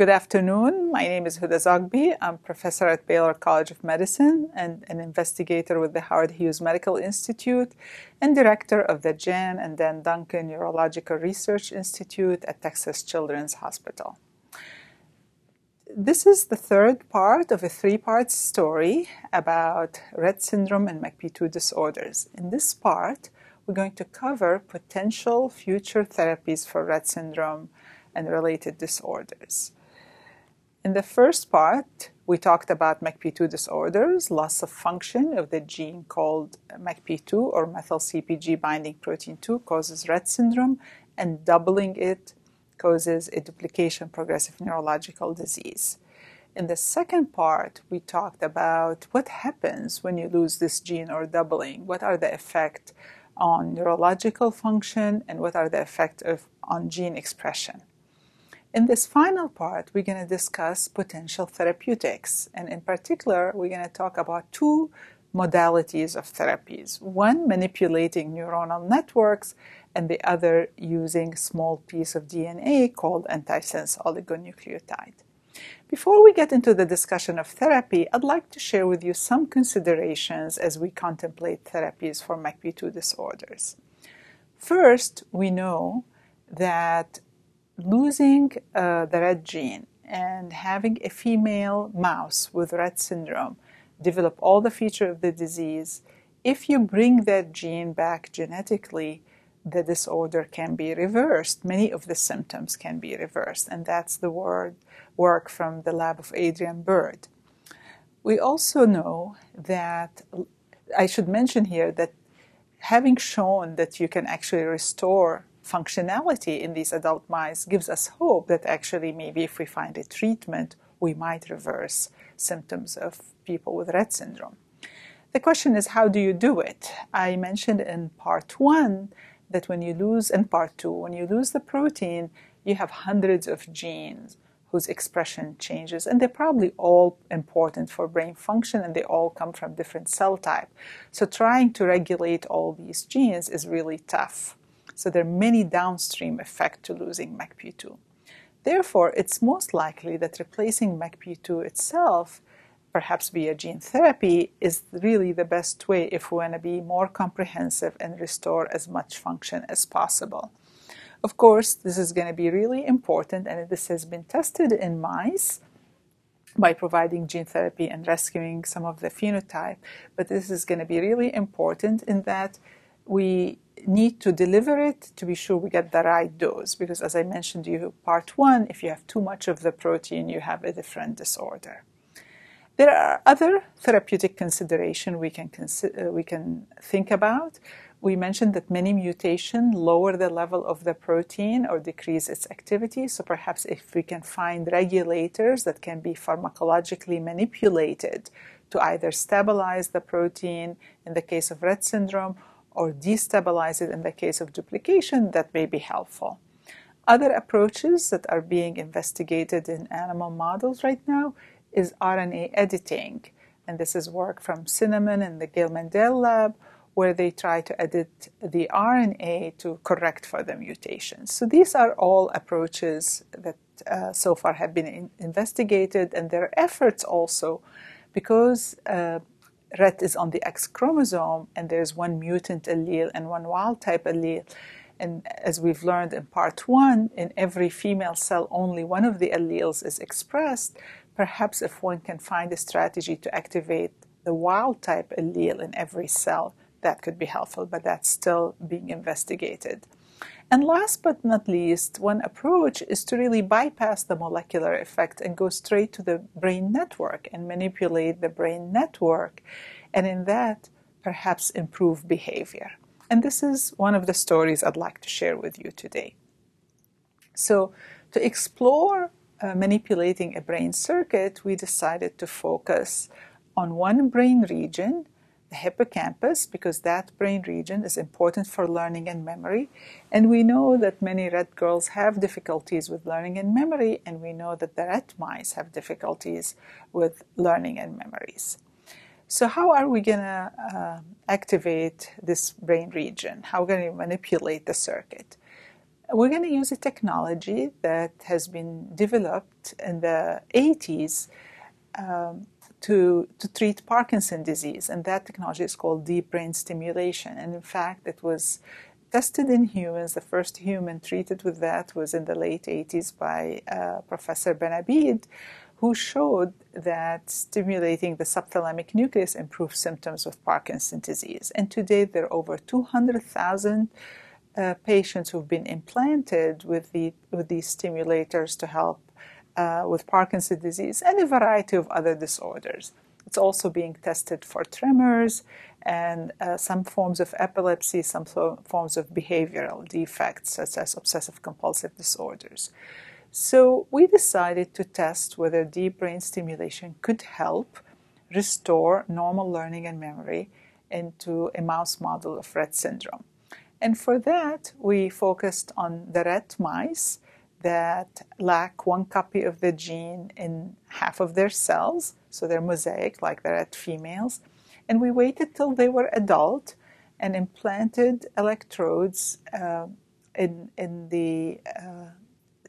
Good afternoon. My name is Huda Zoghbi. I'm a professor at Baylor College of Medicine and an investigator with the Howard Hughes Medical Institute and director of the Jan and Dan Duncan Neurological Research Institute at Texas Children's Hospital. This is the third part of a three part story about Rett syndrome and MECP2 disorders. In this part, we're going to cover potential future therapies for Rett syndrome and related disorders. In the first part, we talked about MECP2 disorders, loss of function of the gene called MECP2 or methyl CpG binding protein 2 causes Rett syndrome, and doubling it causes a duplication progressive neurological disease. In the second part, we talked about what happens when you lose this gene or doubling. What are the effects on neurological function and what are the effects of on gene expression? In this final part, we're going to discuss potential therapeutics. And in particular, we're going to talk about two modalities of therapies one manipulating neuronal networks, and the other using a small piece of DNA called antisense oligonucleotide. Before we get into the discussion of therapy, I'd like to share with you some considerations as we contemplate therapies for MECP2 disorders. First, we know that losing uh, the Rett gene and having a female mouse with Rett syndrome develop all the features of the disease, if you bring that gene back genetically, the disorder can be reversed. Many of the symptoms can be reversed, and that's the word work from the lab of Adrian Bird. We also know that I should mention here that having shown that you can actually restore functionality in these adult mice gives us hope that actually maybe if we find a treatment, we might reverse symptoms of people with Rett syndrome. The question is, how do you do it? I mentioned in part one that when you lose, in part two, when you lose the protein, you have hundreds of genes whose expression changes, and they're probably all important for brain function and they all come from different cell type. So trying to regulate all these genes is really tough. So there are many downstream effects to losing MECP2. Therefore, it's most likely that replacing MECP2 itself, perhaps via gene therapy, is really the best way if we want to be more comprehensive and restore as much function as possible. Of course, this is going to be really important, and this has been tested in mice by providing gene therapy and rescuing some of the phenotype. But this is going to be really important in that we need to deliver it to be sure we get the right dose because as i mentioned to you part one if you have too much of the protein you have a different disorder. There are other therapeutic consideration we can uh, we can think about. We mentioned that many mutations lower the level of the protein or decrease its activity. So perhaps if we can find regulators that can be pharmacologically manipulated to either stabilize the protein in the case of Rett syndrome or destabilize it in the case of duplication, that may be helpful. Other approaches that are being investigated in animal models right now is RNA editing. And this is work from Sinnamon and the Gail Mandel lab, where they try to edit the RNA to correct for the mutations. So these are all approaches that uh, so far have been in- investigated, and there are efforts also because uh, Rett is on the X chromosome, and there's one mutant allele and one wild type allele. And as we've learned in part one, in every female cell, only one of the alleles is expressed. Perhaps if one can find a strategy to activate the wild type allele in every cell, that could be helpful, but that's still being investigated. And last but not least, one approach is to really bypass the molecular effect and go straight to the brain network and manipulate the brain network, and in that, perhaps improve behavior. And this is one of the stories I'd like to share with you today. So, to explore uh, manipulating a brain circuit, we decided to focus on one brain region the hippocampus because that brain region is important for learning and memory. And we know that many Rett girls have difficulties with learning and memory, and we know that the Rett mice have difficulties with learning and memories. So, how are we going to uh, activate this brain region? How are we going to manipulate the circuit? we're going to use a technology that has been developed in the 80s um, to, to treat Parkinson's disease, and that technology is called deep brain stimulation. And in fact, it was tested in humans. The first human treated with that was in the late 80s by uh, Professor Benabid, who showed that stimulating the subthalamic nucleus improves symptoms of Parkinson's disease. And today, there are over 200,000 uh, patients who've been implanted with, the, with these stimulators to help uh, with Parkinson's disease and a variety of other disorders. It's also being tested for tremors and uh, some forms of epilepsy, some forms of behavioral defects, such as obsessive compulsive disorders. So we decided to test whether deep brain stimulation could help restore normal learning and memory into a mouse model of Rett syndrome. And for that, we focused on the Rett mice that lack one copy of the gene in half of their cells, so they're mosaic like the Rett females. And we waited till they were adult and implanted electrodes uh, in, in the uh,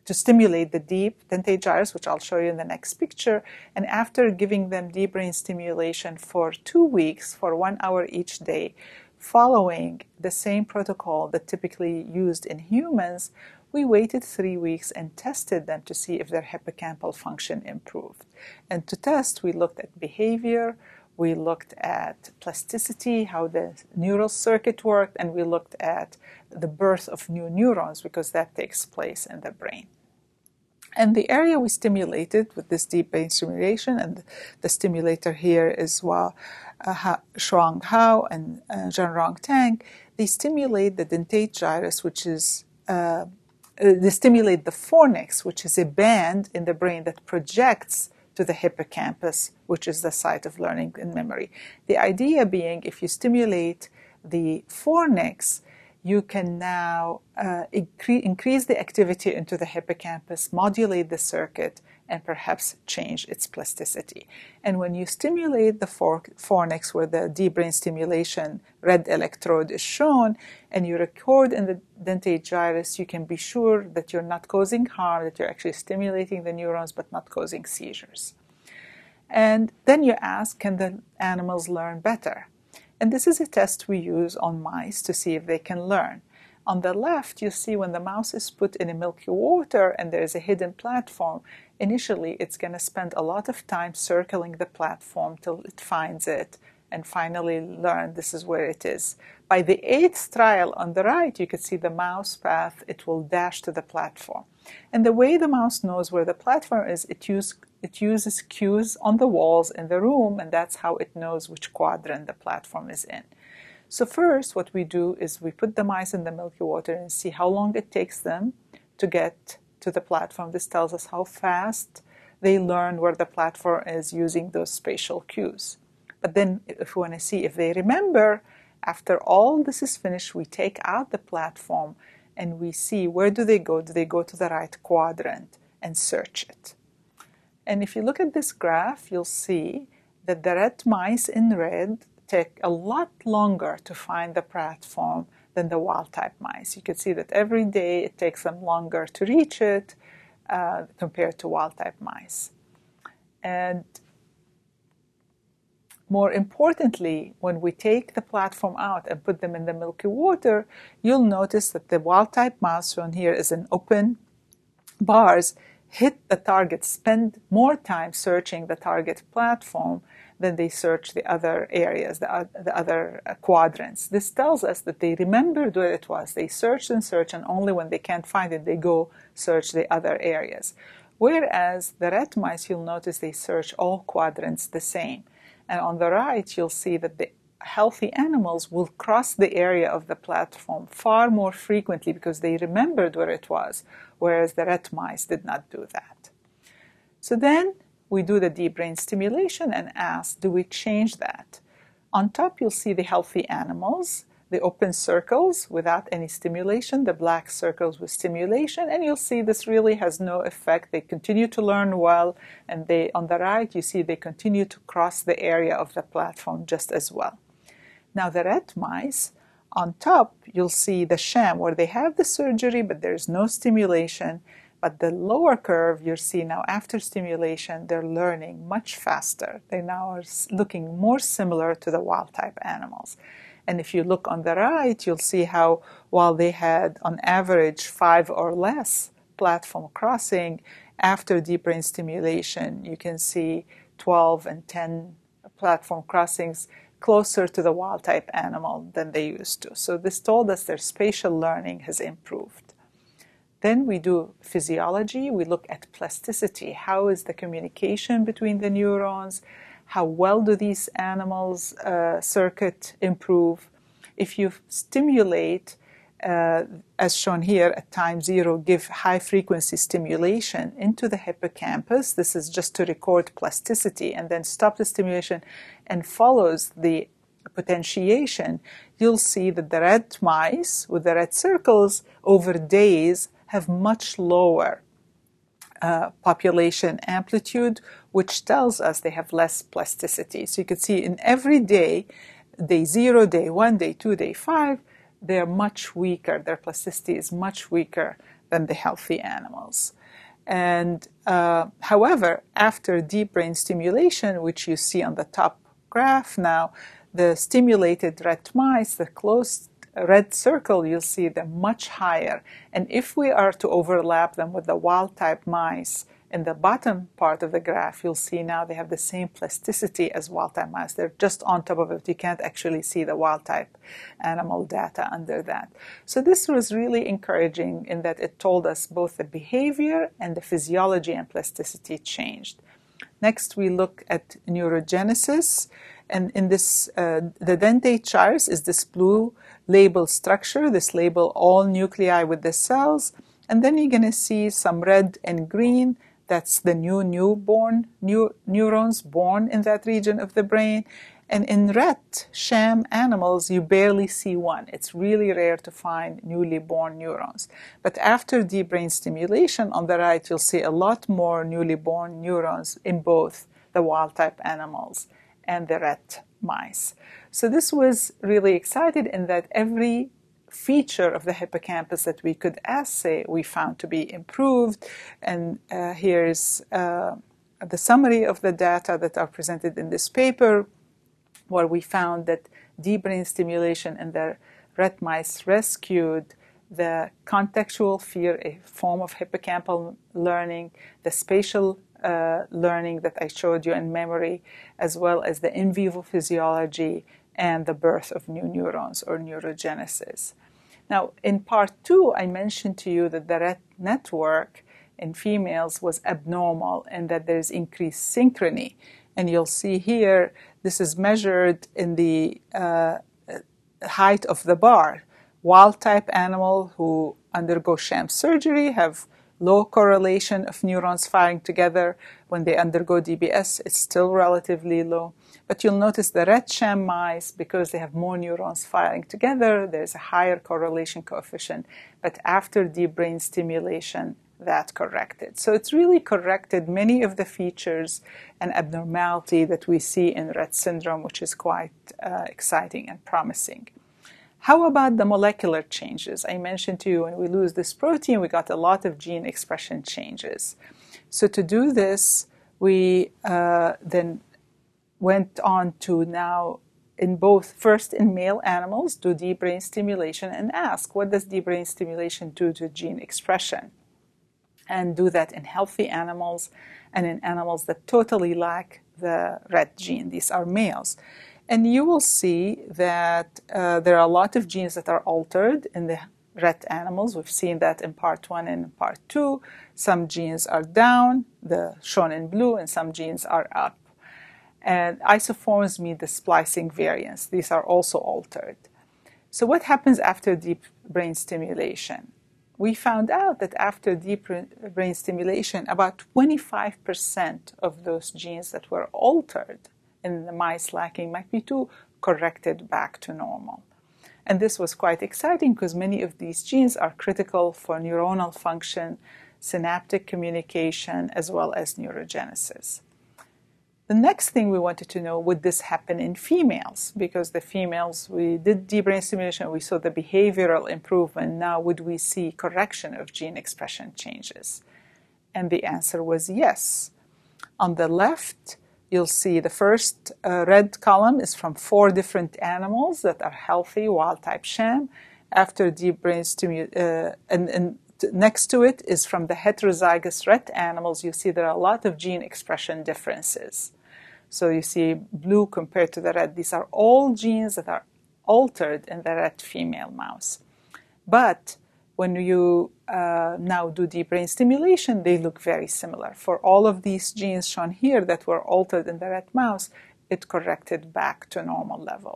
to stimulate the deep dentate gyrus, which I'll show you in the next picture. And after giving them deep brain stimulation for two weeks, for one hour each day, following the same protocol that typically used in humans, we waited three weeks and tested them to see if their hippocampal function improved. And to test, we looked at behavior, we looked at plasticity, how the neural circuit worked, and we looked at the birth of new neurons because that takes place in the brain. And the area we stimulated with this deep brain stimulation, and the stimulator here is Hua uh, Shuang Hao and uh, Jianrong Tang, they stimulate the dentate gyrus, which is uh, uh, they stimulate the fornix, which is a band in the brain that projects to the hippocampus, which is the site of learning and memory. The idea being if you stimulate the fornix, you can now uh, incre- increase the activity into the hippocampus, modulate the circuit, and perhaps change its plasticity. And when you stimulate the fornix, where the deep brain stimulation red electrode is shown, and you record in the dentate gyrus, you can be sure that you're not causing harm, that you're actually stimulating the neurons but not causing seizures. And then you ask, can the animals learn better? And this is a test we use on mice to see if they can learn. On the left, you see when the mouse is put in a milky water and there's a hidden platform, initially it's going to spend a lot of time circling the platform till it finds it and finally learn this is where it is. By the eighth trial on the right, you can see the mouse path, it will dash to the platform. And the way the mouse knows where the platform is, it, use, it uses cues on the walls in the room, and that's how it knows which quadrant the platform is in. So, first, what we do is we put the mice in the milky water and see how long it takes them to get to the platform. This tells us how fast they learn where the platform is using those spatial cues. But then, if we want to see if they remember, after all this is finished, we take out the platform and we see where do they go? Do they go to the right quadrant and search it? And if you look at this graph, you'll see that the Rett mice in red take a lot longer to find the platform than the wild type mice. You can see that every day it takes them longer to reach it uh, compared to wild type mice. And more importantly, when we take the platform out and put them in the milky water, you'll notice that the wild type mouse shown here is an open bars hit the target, spend more time searching the target platform than they search the other areas, the, the other uh, quadrants. This tells us that they remembered where it was. They searched and searched, and only when they can't find it, they go search the other areas. Whereas the Rett mice, you'll notice they search all quadrants the same. And on the right, you'll see that the healthy animals will cross the area of the platform far more frequently because they remembered where it was, whereas the Rett mice did not do that. So then we do the deep brain stimulation and ask, do we change that? On top, you'll see the healthy animals, the open circles without any stimulation, the black circles with stimulation, and you'll see this really has no effect. They continue to learn well, and they on the right you see they continue to cross the area of the platform just as well. Now the Rett mice on top, you'll see the sham where they have the surgery, but there's no stimulation. But the lower curve, you see now after stimulation, they're learning much faster. They now are looking more similar to the wild type animals. And if you look on the right, you'll see how while they had on average five or less platform crossing, after deep brain stimulation, you can see 12 and 10 platform crossings closer to the wild type animal than they used to. So this told us their spatial learning has improved. Then we do physiology. We look at plasticity. How is the communication between the neurons? How well do these animals' uh, circuit improve? If you stimulate, uh, as shown here at time zero, give high frequency stimulation into the hippocampus. This is just to record plasticity and then stop the stimulation and follows the potentiation, you'll see that the Rett mice with the red circles over days have much lower uh, population amplitude, which tells us they have less plasticity. So you can see in every day, day zero, day one, day two, day five, they're much weaker. Their plasticity is much weaker than the healthy animals. And uh, however, after deep brain stimulation, which you see on the top graph now, the stimulated Rett mice, the closed red circle, you'll see them much higher. And if we are to overlap them with the wild type mice in the bottom part of the graph, you'll see now they have the same plasticity as wild type mice. They're just on top of it. You can't actually see the wild type animal data under that. So this was really encouraging in that it told us both the behavior and the physiology and plasticity changed. Next, we look at neurogenesis. And in this, uh, the dentate gyrus is this blue label structure. This label all nuclei with the cells. And then you're going to see some red and green. That's the new newborn new neurons born in that region of the brain. And in Rett sham animals, you barely see one. It's really rare to find newly born neurons. But after deep brain stimulation on the right, you'll see a lot more newly born neurons in both the wild type animals and the Rett mice. So this was really exciting in that every feature of the hippocampus that we could assay we found to be improved. And uh, here's uh, the summary of the data that are presented in this paper where we found that deep brain stimulation in the Rett mice rescued the contextual fear, a form of hippocampal learning, the spatial uh, learning that I showed you in memory, as well as the in vivo physiology and the birth of new neurons or neurogenesis. Now, in part two, I mentioned to you that the Rett network in females was abnormal and that there's increased synchrony. And you'll see here this is measured in the uh, height of the bar. Wild type animal who undergo sham surgery have low correlation of neurons firing together. When they undergo DBS, it's still relatively low. But you'll notice the Rett sham mice, because they have more neurons firing together, there's a higher correlation coefficient. But after deep brain stimulation, that corrected. So it's really corrected many of the features and abnormality that we see in Rett syndrome, which is quite uh, exciting and promising. How about the molecular changes? I mentioned to you when we lose this protein, we got a lot of gene expression changes. So to do this, we uh, then went on to now in both first in male animals do deep brain stimulation and ask what does deep brain stimulation do to gene expression and do that in healthy animals and in animals that totally lack the Rett gene. These are males. And you will see that uh, there are a lot of genes that are altered in the Rett animals. We've seen that in part one and part two. Some genes are down, the shown in blue, and some genes are up. And isoforms mean the splicing variants. These are also altered. So, what happens after deep brain stimulation? we found out that after deep brain stimulation, about 25% of those genes that were altered the mice lacking MECP2 corrected back to normal. And this was quite exciting because many of these genes are critical for neuronal function, synaptic communication, as well as neurogenesis. The next thing we wanted to know would this happen in females? Because the females, we did deep brain stimulation, we saw the behavioral improvement. Now, would we see correction of gene expression changes? And the answer was yes. On the left, you'll see the first uh, red column is from four different animals that are healthy, wild type sham. After deep brain stimulation, uh, and, and next to it is from the heterozygous Rett animals. You see there are a lot of gene expression differences. So you see blue compared to the red. These are all genes that are altered in the Rett female mouse. But when you uh, now do deep brain stimulation, they look very similar. For all of these genes shown here that were altered in the Rett mouse, it corrected back to normal level.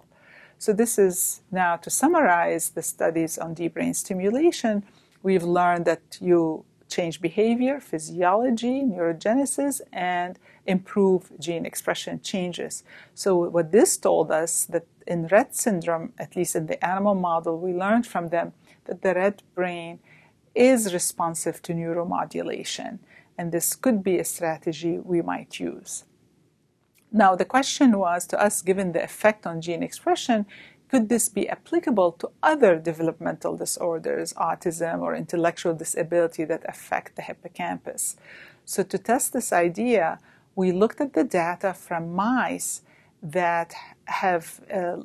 So this is now to summarize the studies on deep brain stimulation. We've learned that you change behavior, physiology, neurogenesis, and improve gene expression changes. So what this told us that in Rett syndrome, at least in the animal model, we learned from them that the Rett brain is responsive to neuromodulation, and this could be a strategy we might use. Now, the question was to us, given the effect on gene expression, could this be applicable to other developmental disorders, autism, or intellectual disability that affect the hippocampus? So, to test this idea, we looked at the data from mice that have a,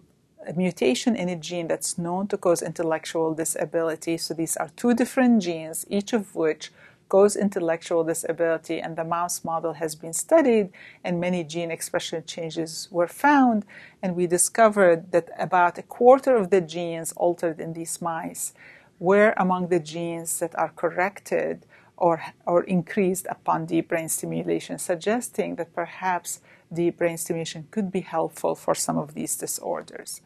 a, mutation in a gene that's known to cause intellectual disability. So these are two different genes, each of which cause intellectual disability, and the mouse model has been studied, and many gene expression changes were found. And we discovered that about a quarter of the genes altered in these mice were among the genes that are corrected or, or increased upon deep brain stimulation, suggesting that perhaps deep brain stimulation could be helpful for some of these disorders.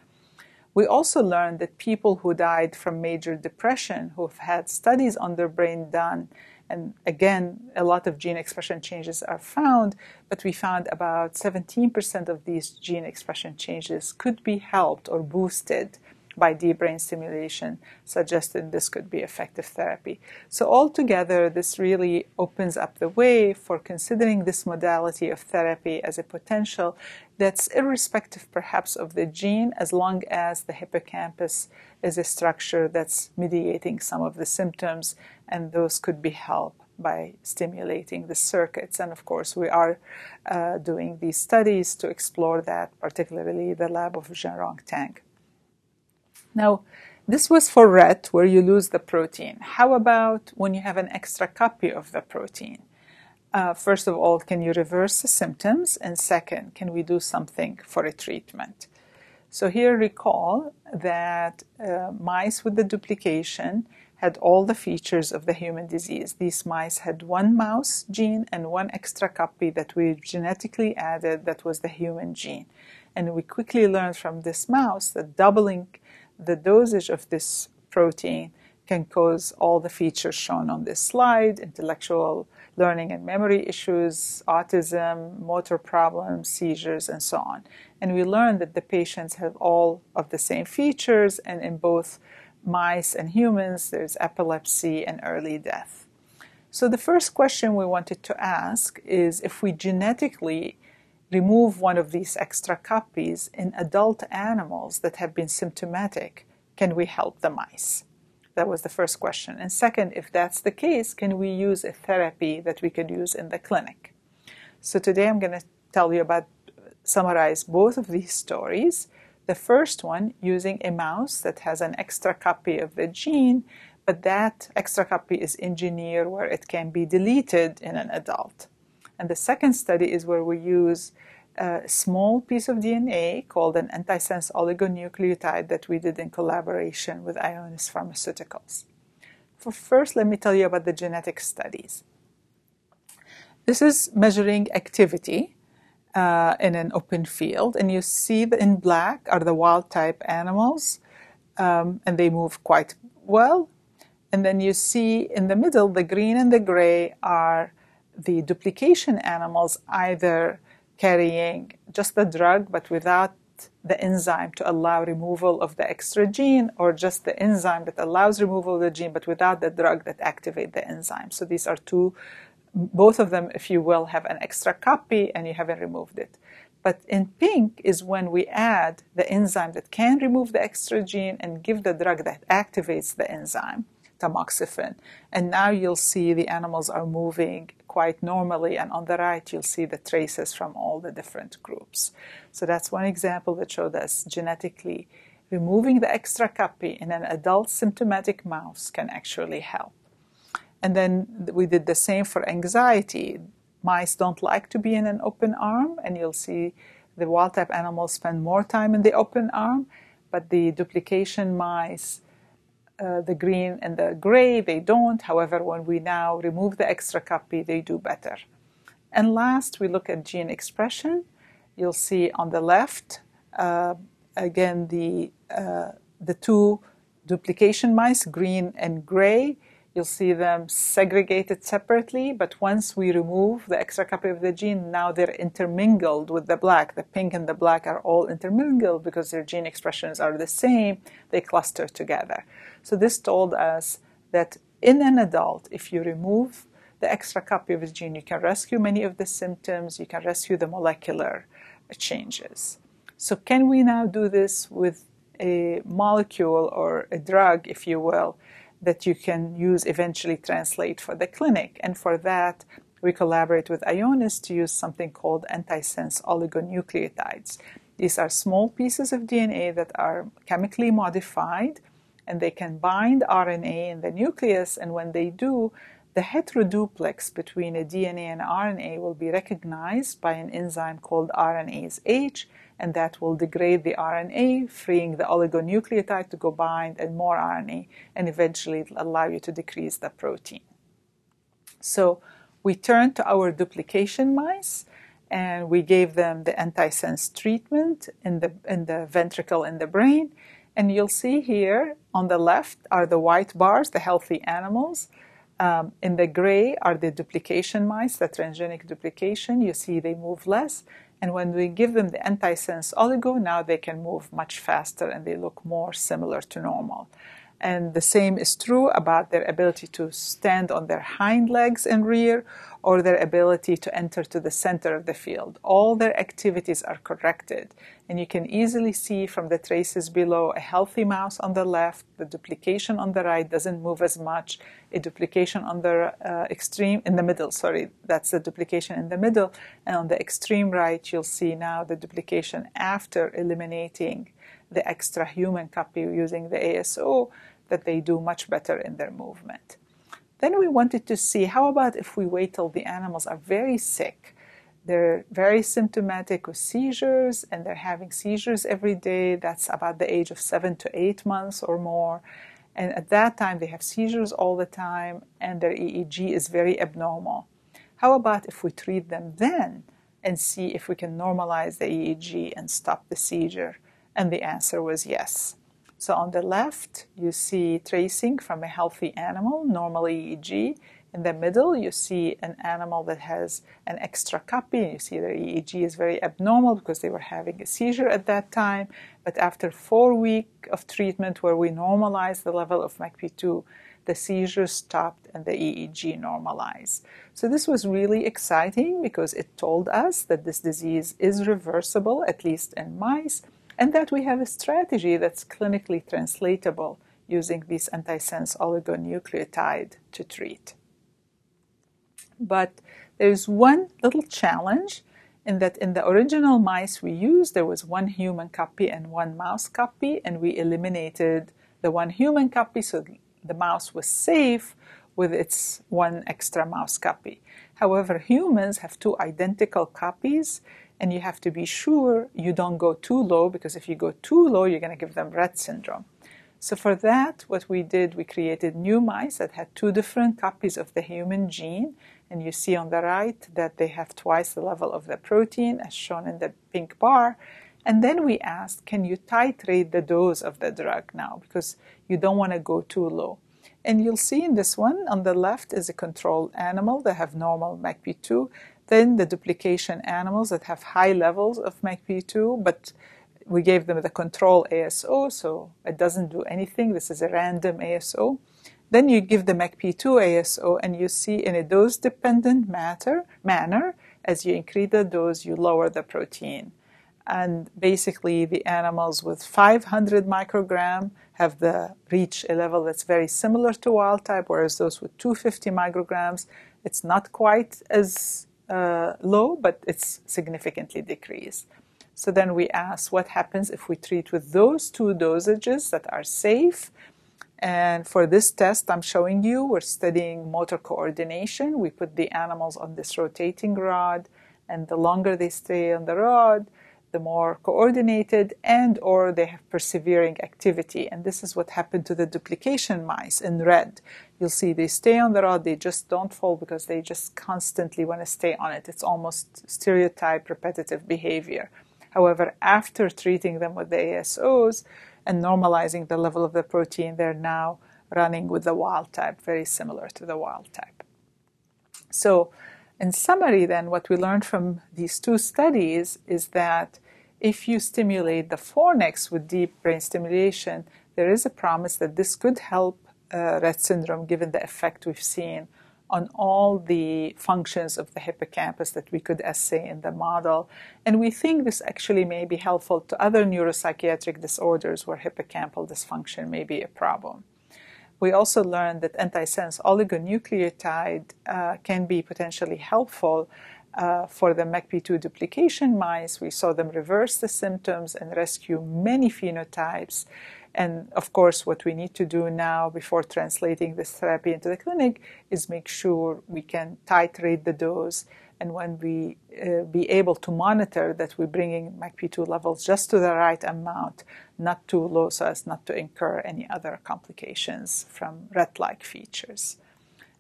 We also learned that people who died from major depression, who've had studies on their brain done, and again, a lot of gene expression changes are found, but we found about 17% of these gene expression changes could be helped or boosted by deep brain stimulation suggested this could be effective therapy. So, altogether, this really opens up the way for considering this modality of therapy as a potential that's irrespective perhaps of the gene, as long as the hippocampus is a structure that's mediating some of the symptoms, and those could be helped by stimulating the circuits. And of course, we are uh, doing these studies to explore that, particularly the lab of Jianrong Tang. Now, this was for Rett, where you lose the protein. How about when you have an extra copy of the protein? Uh, first of all, can you reverse the symptoms? And second, can we do something for a treatment? So, here recall that uh, mice with the duplication had all the features of the human disease. These mice had one mouse gene and one extra copy that we genetically added that was the human gene. And we quickly learned from this mouse that doubling the dosage of this protein can cause all the features shown on this slide intellectual learning and memory issues, autism, motor problems, seizures, and so on. And we learned that the patients have all of the same features, and in both mice and humans, there's epilepsy and early death. So, the first question we wanted to ask is if we genetically remove one of these extra copies in adult animals that have been symptomatic, can we help the mice? That was the first question. And second, if that's the case, can we use a therapy that we could use in the clinic? So today I'm going to tell you about, summarize both of these stories. The first one using a mouse that has an extra copy of the gene, but that extra copy is engineered where it can be deleted in an adult. And the second study is where we use a small piece of DNA called an antisense oligonucleotide that we did in collaboration with Ionis Pharmaceuticals. For first, let me tell you about the genetic studies. This is measuring activity uh, in an open field, and you see that in black are the wild type animals, um, and they move quite well. And then you see in the middle, the green and the gray are the duplication animals either carrying just the drug but without the enzyme to allow removal of the extra gene or just the enzyme that allows removal of the gene but without the drug that activate the enzyme so these are two both of them, if you will, have an extra copy and you haven't removed it. But in pink is when we add the enzyme that can remove the extra gene and give the drug that activates the enzyme, tamoxifen. And now you'll see the animals are moving quite normally, and on the right you'll see the traces from all the different groups. So that's one example that showed us genetically removing the extra copy in an adult symptomatic mouse can actually help. And then we did the same for anxiety. Mice don't like to be in an open arm, and you'll see the wild type animals spend more time in the open arm, but the duplication mice, uh, the green and the gray, they don't. However, when we now remove the extra copy, they do better. And last, we look at gene expression. You'll see on the left, uh, again, the, uh, the two duplication mice, green and gray, You'll see them segregated separately, but once we remove the extra copy of the gene, now they're intermingled with the black. The pink and the black are all intermingled because their gene expressions are the same. They cluster together. So this told us that in an adult, if you remove the extra copy of the gene, you can rescue many of the symptoms, you can rescue the molecular changes. So can we now do this with a molecule or a drug, if you will, that you can use eventually translate for the clinic. And for that, we collaborate with Ionis to use something called antisense oligonucleotides. These are small pieces of DNA that are chemically modified and they can bind RNA in the nucleus. And when they do, the heteroduplex between a DNA and RNA will be recognized by an enzyme called RNase H, and that will degrade the RNA, freeing the oligonucleotide to go bind and more RNA, and eventually allow you to decrease the protein. So we turned to our duplication mice and we gave them the antisense treatment in the, in the ventricle in the brain. And you'll see here on the left are the white bars, the healthy animals. Um, in the gray are the duplication mice, the transgenic duplication. You see they move less. And when we give them the antisense oligo, now they can move much faster and they look more similar to normal. And the same is true about their ability to stand on their hind legs and rear or their ability to enter to the center of the field. All their activities are corrected. And you can easily see from the traces below a healthy mouse on the left, the duplication on the right doesn't move as much. A duplication on the uh, extreme, in the middle, sorry, that's the duplication in the middle. And on the extreme right, you'll see now the duplication after eliminating the extra human copy using the ASO, that they do much better in their movement. Then we wanted to see how about if we wait till the animals are very sick? They're very symptomatic with seizures and they're having seizures every day. That's about the age of seven to eight months or more. And at that time, they have seizures all the time and their EEG is very abnormal. How about if we treat them then and see if we can normalize the EEG and stop the seizure? And the answer was yes. So on the left, you see tracing from a healthy animal, normal EEG. In the middle, you see an animal that has an extra copy. You see their EEG is very abnormal because they were having a seizure at that time. But after four weeks of treatment where we normalized the level of MECP2, the seizures stopped and the EEG normalized. So this was really exciting because it told us that this disease is reversible, at least in mice, and that we have a strategy that's clinically translatable using this antisense oligonucleotide to treat. But there's one little challenge in that in the original mice we used, there was one human copy and one mouse copy, and we eliminated the one human copy so the mouse was safe with its one extra mouse copy. However, humans have two identical copies, and you have to be sure you don't go too low because if you go too low, you're going to give them Rett syndrome. So, for that, what we did, we created new mice that had two different copies of the human gene. And you see on the right that they have twice the level of the protein, as shown in the pink bar. And then we asked, can you titrate the dose of the drug now? Because you don't want to go too low. And you'll see in this one on the left is a control animal that have normal MECP2, then the duplication animals that have high levels of MECP2, but we gave them the control ASO, so it doesn't do anything. This is a random ASO. Then you give the MECP2 ASO, and you see in a dose dependent manner, as you increase the dose, you lower the protein. And basically, the animals with 500 microgram have the reach a level that's very similar to wild type, whereas those with 250 micrograms, it's not quite as uh, low, but it's significantly decreased. So then we ask what happens if we treat with those two dosages that are safe. And for this test I'm showing you, we're studying motor coordination. We put the animals on this rotating rod, and the longer they stay on the rod, the more coordinated and or they have persevering activity. And this is what happened to the duplication mice in red. You'll see they stay on the rod they just don't fall because they just constantly want to stay on it. It's almost stereotype repetitive behavior. However after treating them with the asos and normalizing the level of the protein they're now running with the wild type very similar to the wild type. So in summary, then, what we learned from these two studies is that if you stimulate the fornix with deep brain stimulation, there is a promise that this could help uh, Rett syndrome given the effect we've seen on all the functions of the hippocampus that we could assay in the model. And we think this actually may be helpful to other neuropsychiatric disorders where hippocampal dysfunction may be a problem. We also learned that antisense oligonucleotide uh, can be potentially helpful uh, for the MECP2 duplication mice, we saw them reverse the symptoms and rescue many phenotypes. And of course, what we need to do now before translating this therapy into the clinic is make sure we can titrate the dose. And when we uh, be able to monitor that we're bringing MECP2 levels just to the right amount, not too low so as not to incur any other complications from Rett like features.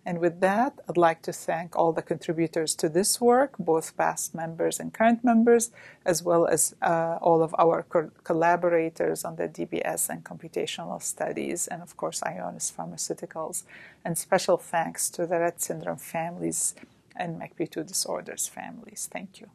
And with that, I'd like to thank all the contributors to this work, both past members and current members, as well as uh, all of our co- collaborators on the DBS and computational studies, and of course, Ionis Pharmaceuticals. And special thanks to the Rett syndrome families and MECP2 disorders families. Thank you.